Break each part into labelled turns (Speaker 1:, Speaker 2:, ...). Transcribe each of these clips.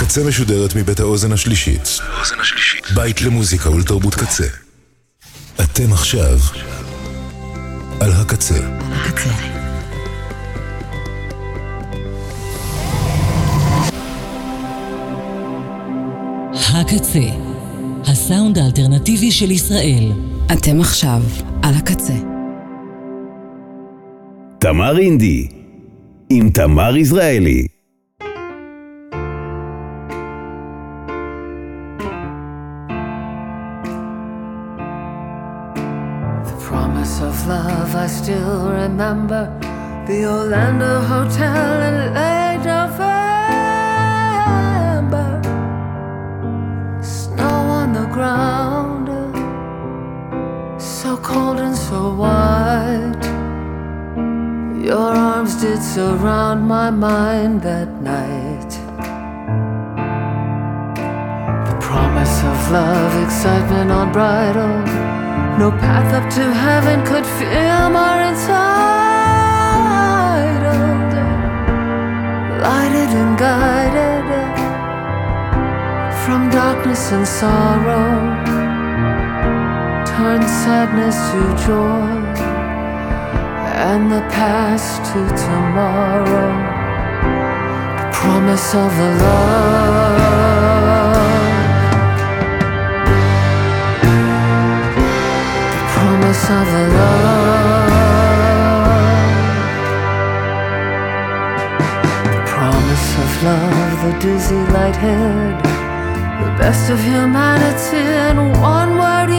Speaker 1: הקצה משודרת מבית האוזן השלישית. בית למוזיקה ולתרבות קצה. אתם עכשיו על הקצה.
Speaker 2: הקצה. הקצה, הסאונד האלטרנטיבי של ישראל.
Speaker 3: אתם עכשיו על הקצה.
Speaker 4: תמר אינדי, עם תמר יזרעאלי.
Speaker 5: Still remember the Orlando Hotel in late November. Snow on the ground, so cold and so white. Your arms did surround my mind that night. The promise of love, excitement unbridled. No path up to heaven could feel more entitled. Lighted and guided from darkness and sorrow, turned sadness to joy and the past to tomorrow. The promise of the love. Promise of love. The promise of love, the dizzy lighthead, the best of humanity in one word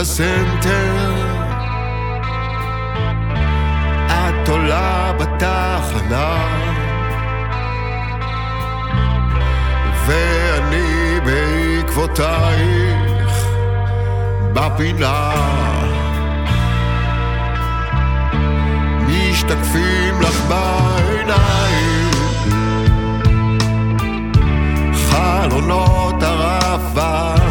Speaker 6: הסנטר. את עולה בתחנה, ואני בעקבותייך בפינה. משתקפים לך בעיניים, חלונות
Speaker 7: הרעפה.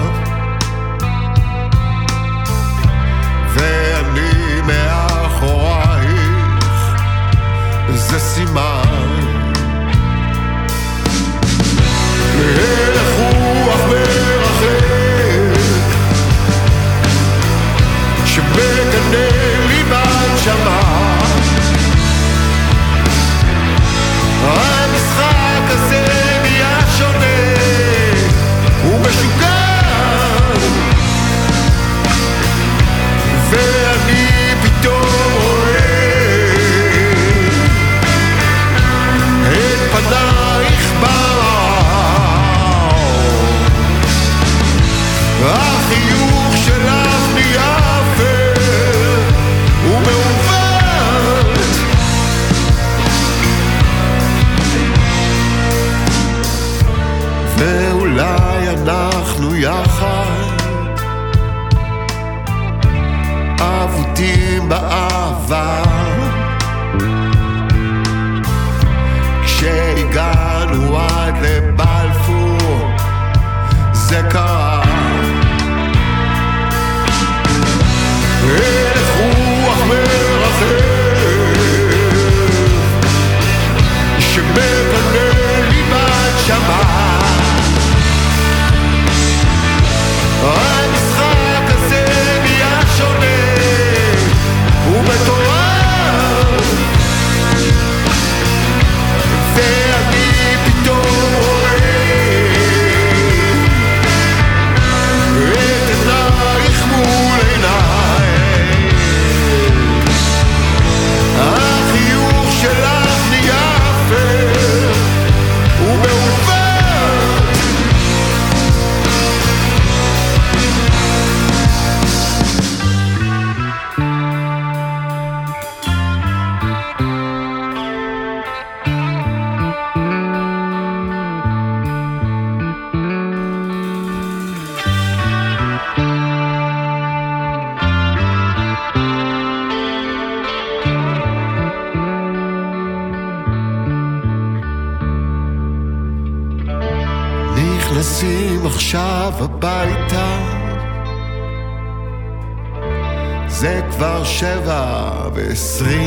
Speaker 7: fizesse mal. God, why? 20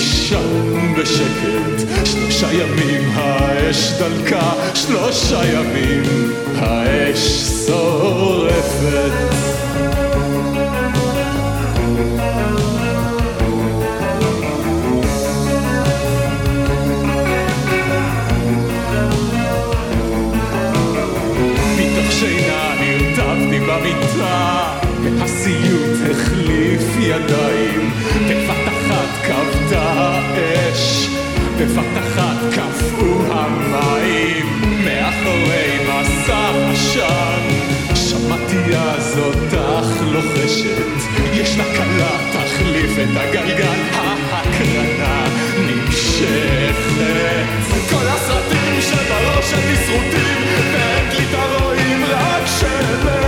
Speaker 7: ישן בשקט שלושה ימים האש דלקה שלושה ימים האש שורפת. מתוך שינה נרטבתי במיטה הסיוט החליף ידיים. בבת אחת קפאו המים מאחורי מסך עשן. שמעתי אז אותך לוחשת יש לה כלה תחליף את הגלגל. ההקרנה נמשכת. כל הסרטים שבראש הם מסרוטים ואין קליטה רואים רק
Speaker 8: שמן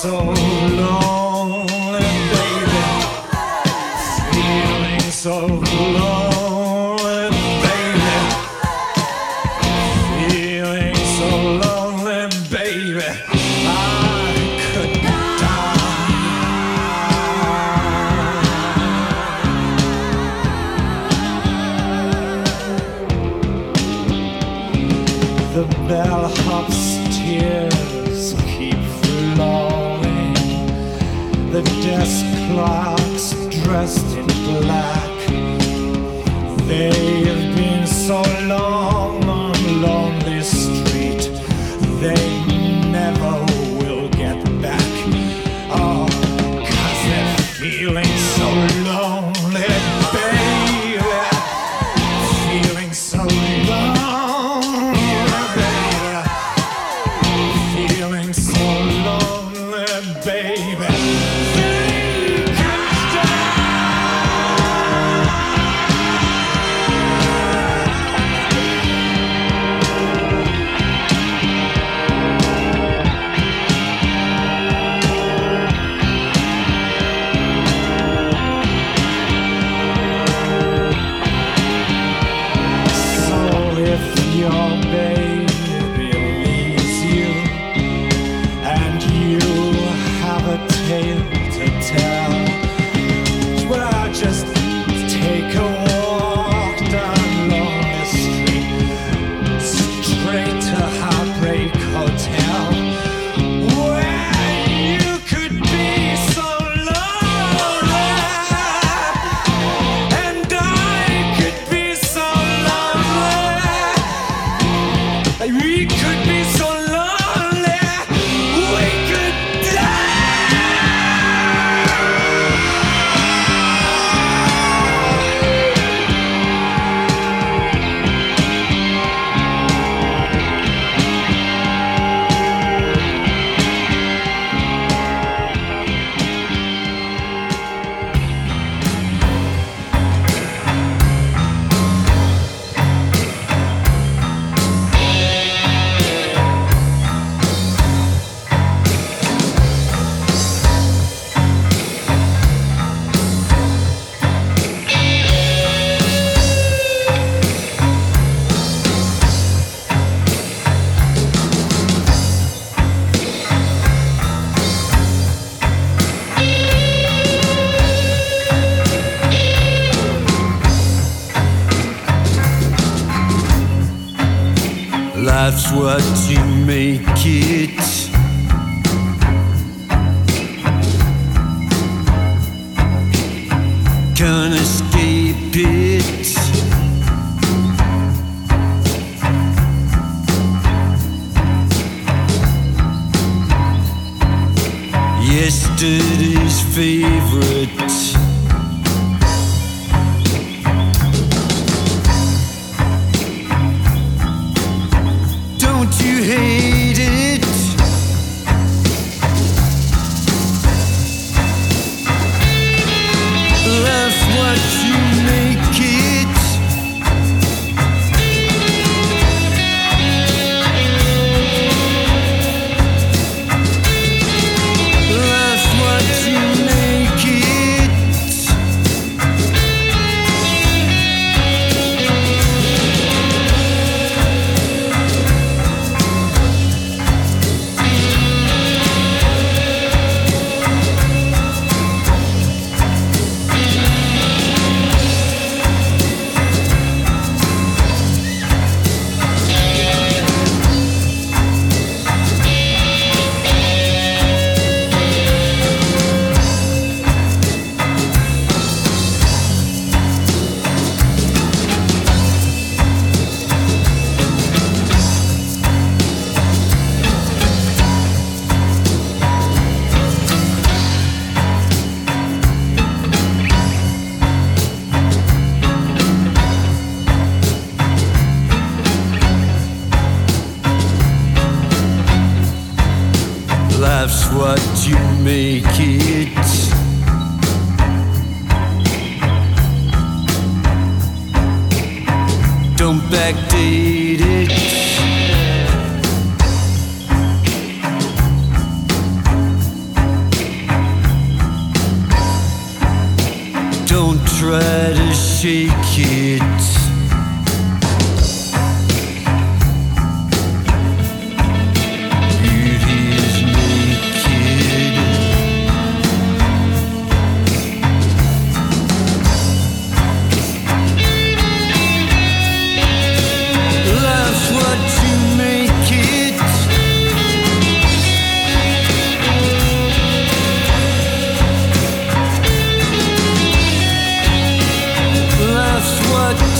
Speaker 8: so lonely, baby. Feeling so lonely. clocks dressed in black. They have been so long.
Speaker 9: Love's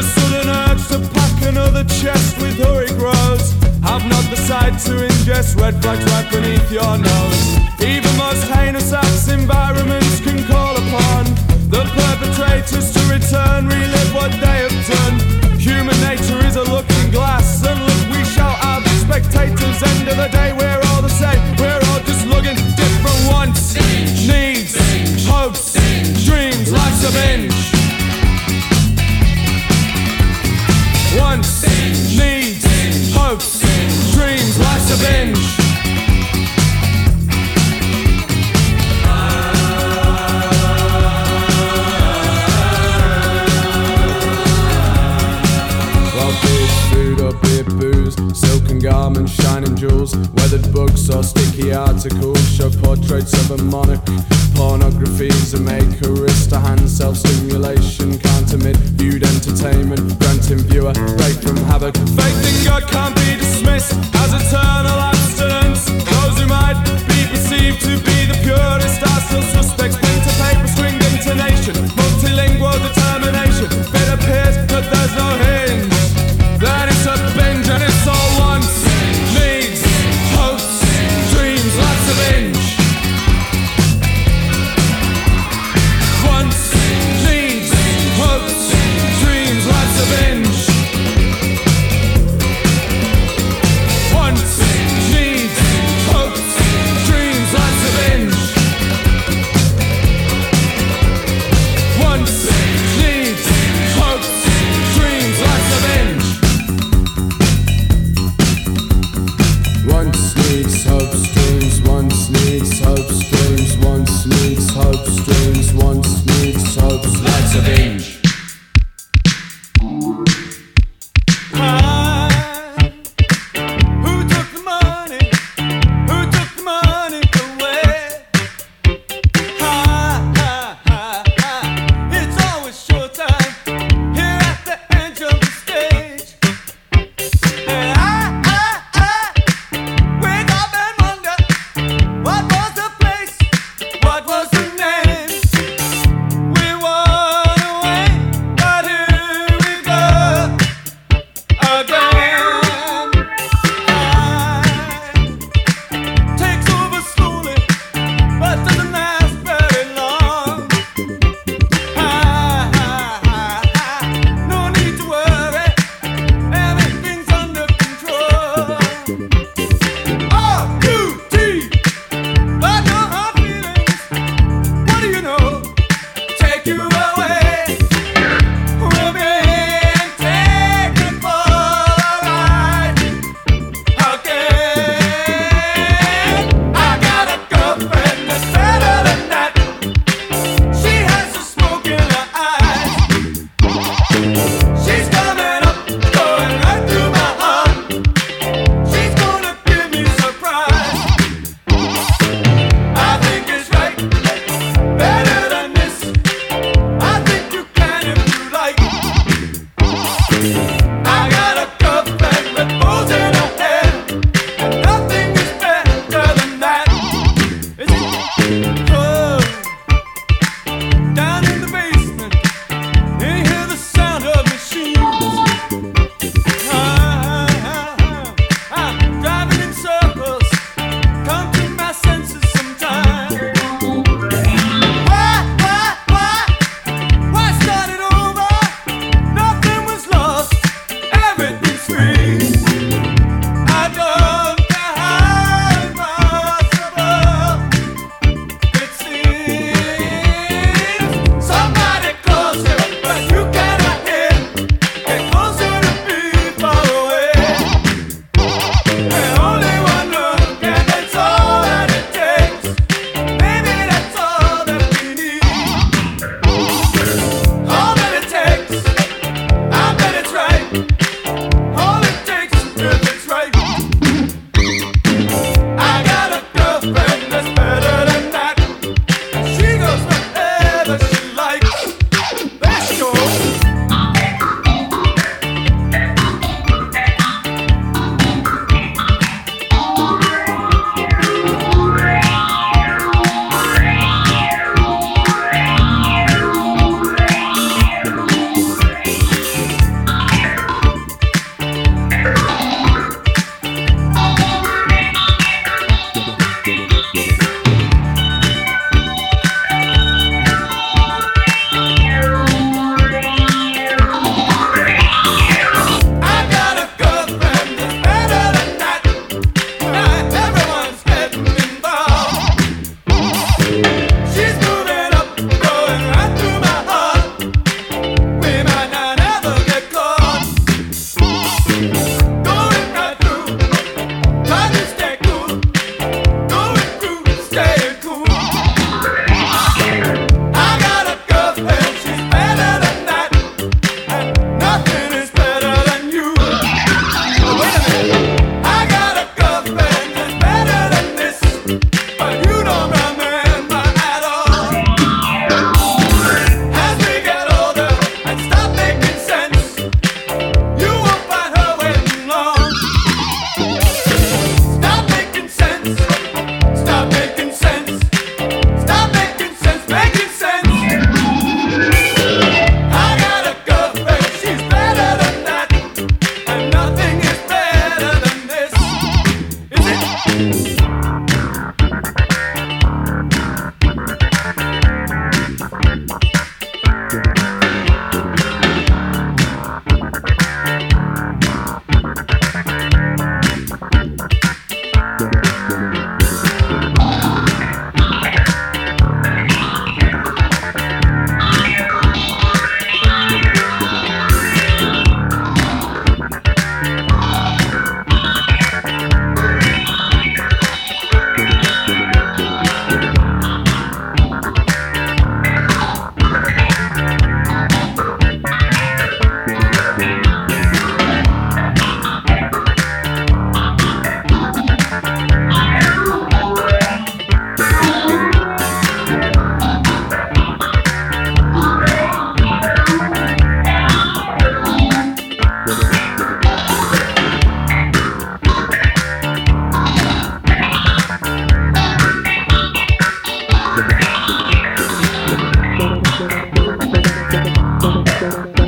Speaker 10: The sudden urge to pack another chest with hurry grows. Have not the sight to ingest red flags right beneath your nose. Even most heinous acts environments can call upon the perpetrators to return, relive what they have done. Human nature is a looking glass, and look, we shall have spectators. End of the day, we're all the same. We're all just looking different wants, needs, hopes, dreams. Life's a binge. Dreams. Garments, weathered books or sticky articles show portraits of a monarch. Pornography's a maker, wrist to hand self stimulation, can't omit viewed entertainment, granting viewer break from havoc. Faith in God can't be dismissed as eternal abstinence. Those who might be perceived to be the purest are still suspects. Pen to paper, stringed intonation, multilingual determination. It appears that there's no hinge. Show.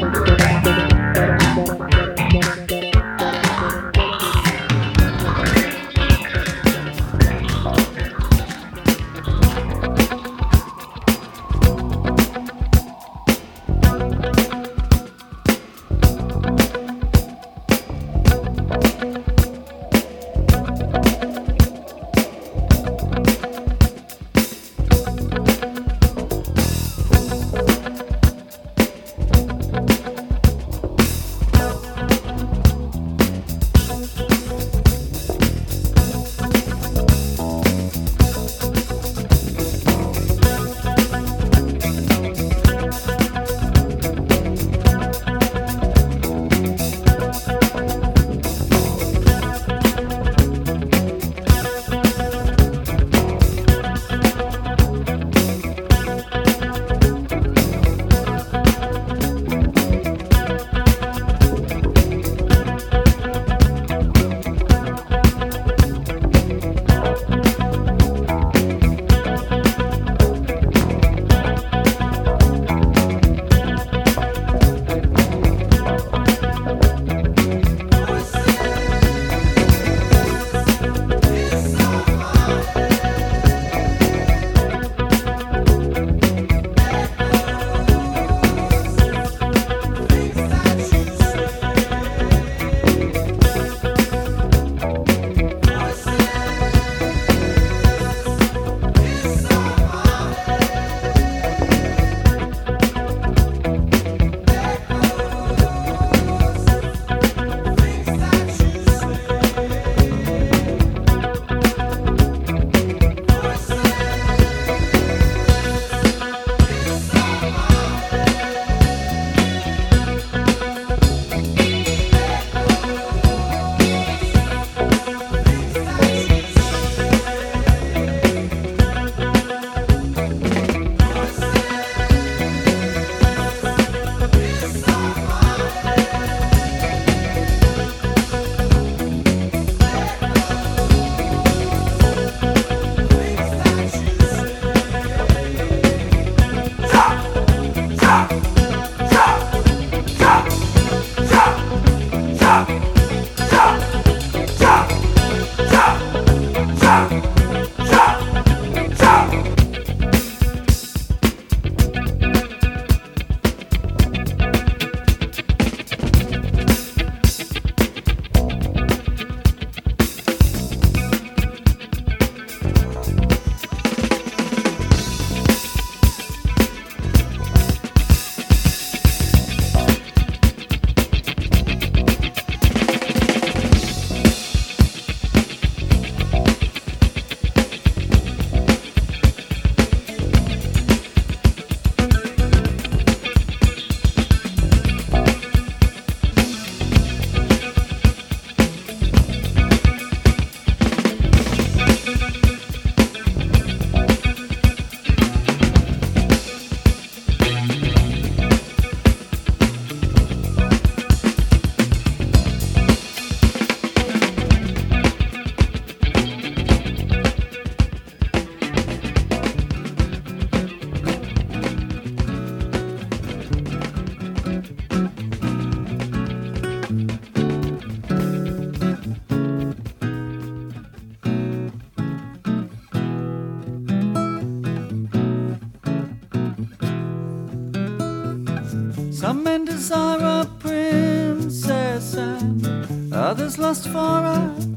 Speaker 10: others are a princess, and others lust for a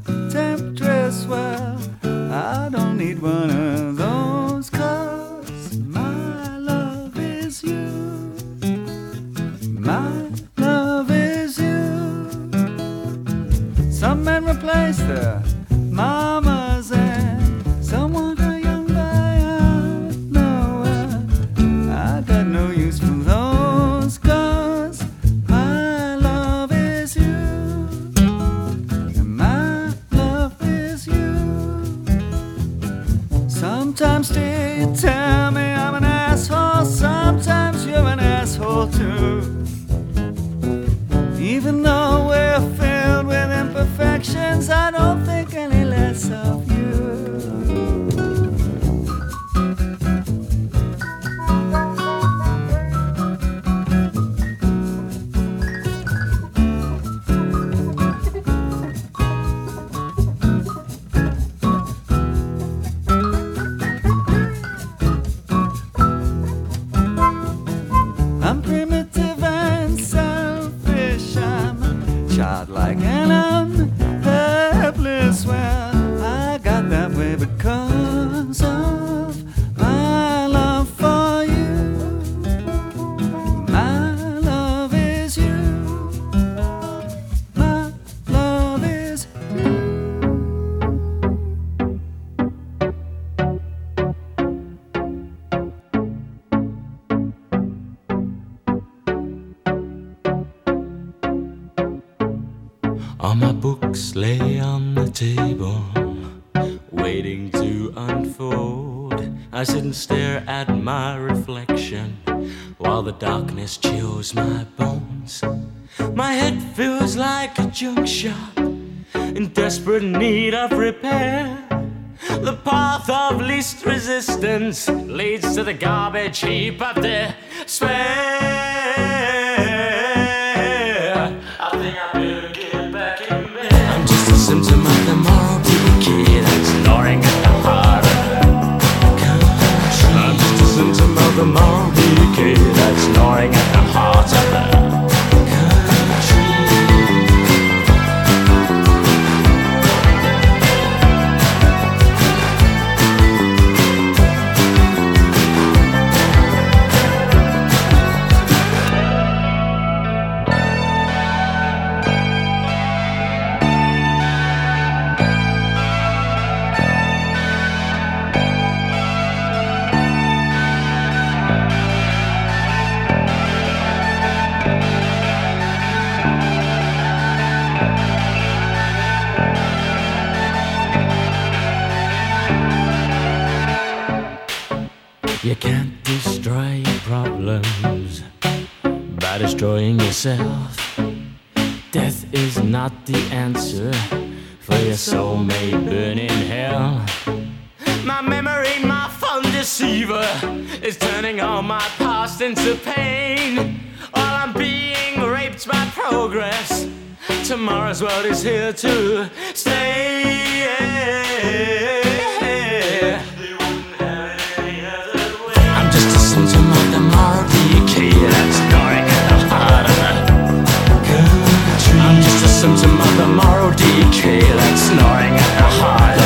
Speaker 10: junk shop in desperate need of repair. The path of least resistance leads to the garbage heap up there. Spain will get back in there. I'm just a symptom of despair. yourself. All my past into pain. While I'm being raped by progress. Tomorrow's world is here to stay. I'm just a symptom of the moral decay that's gnawing at the heart of the country. I'm just a symptom of the moral decay that's snoring at
Speaker 11: the heart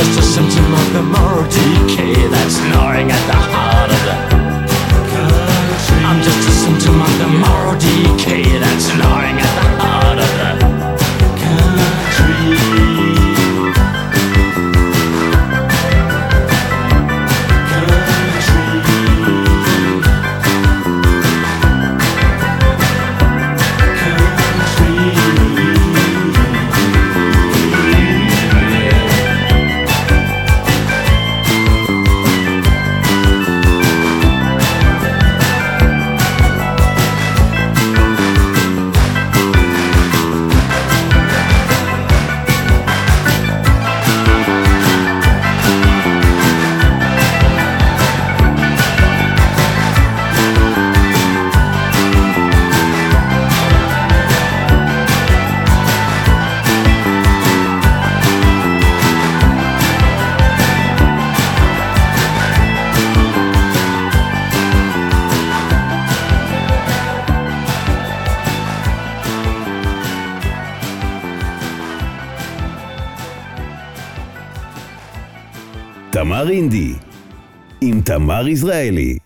Speaker 11: just a symptom of the moral decay that's gnawing at the heart of the country. I'm just a symptom of the moral decay that's
Speaker 4: gnawing at the יזהר ישראלי.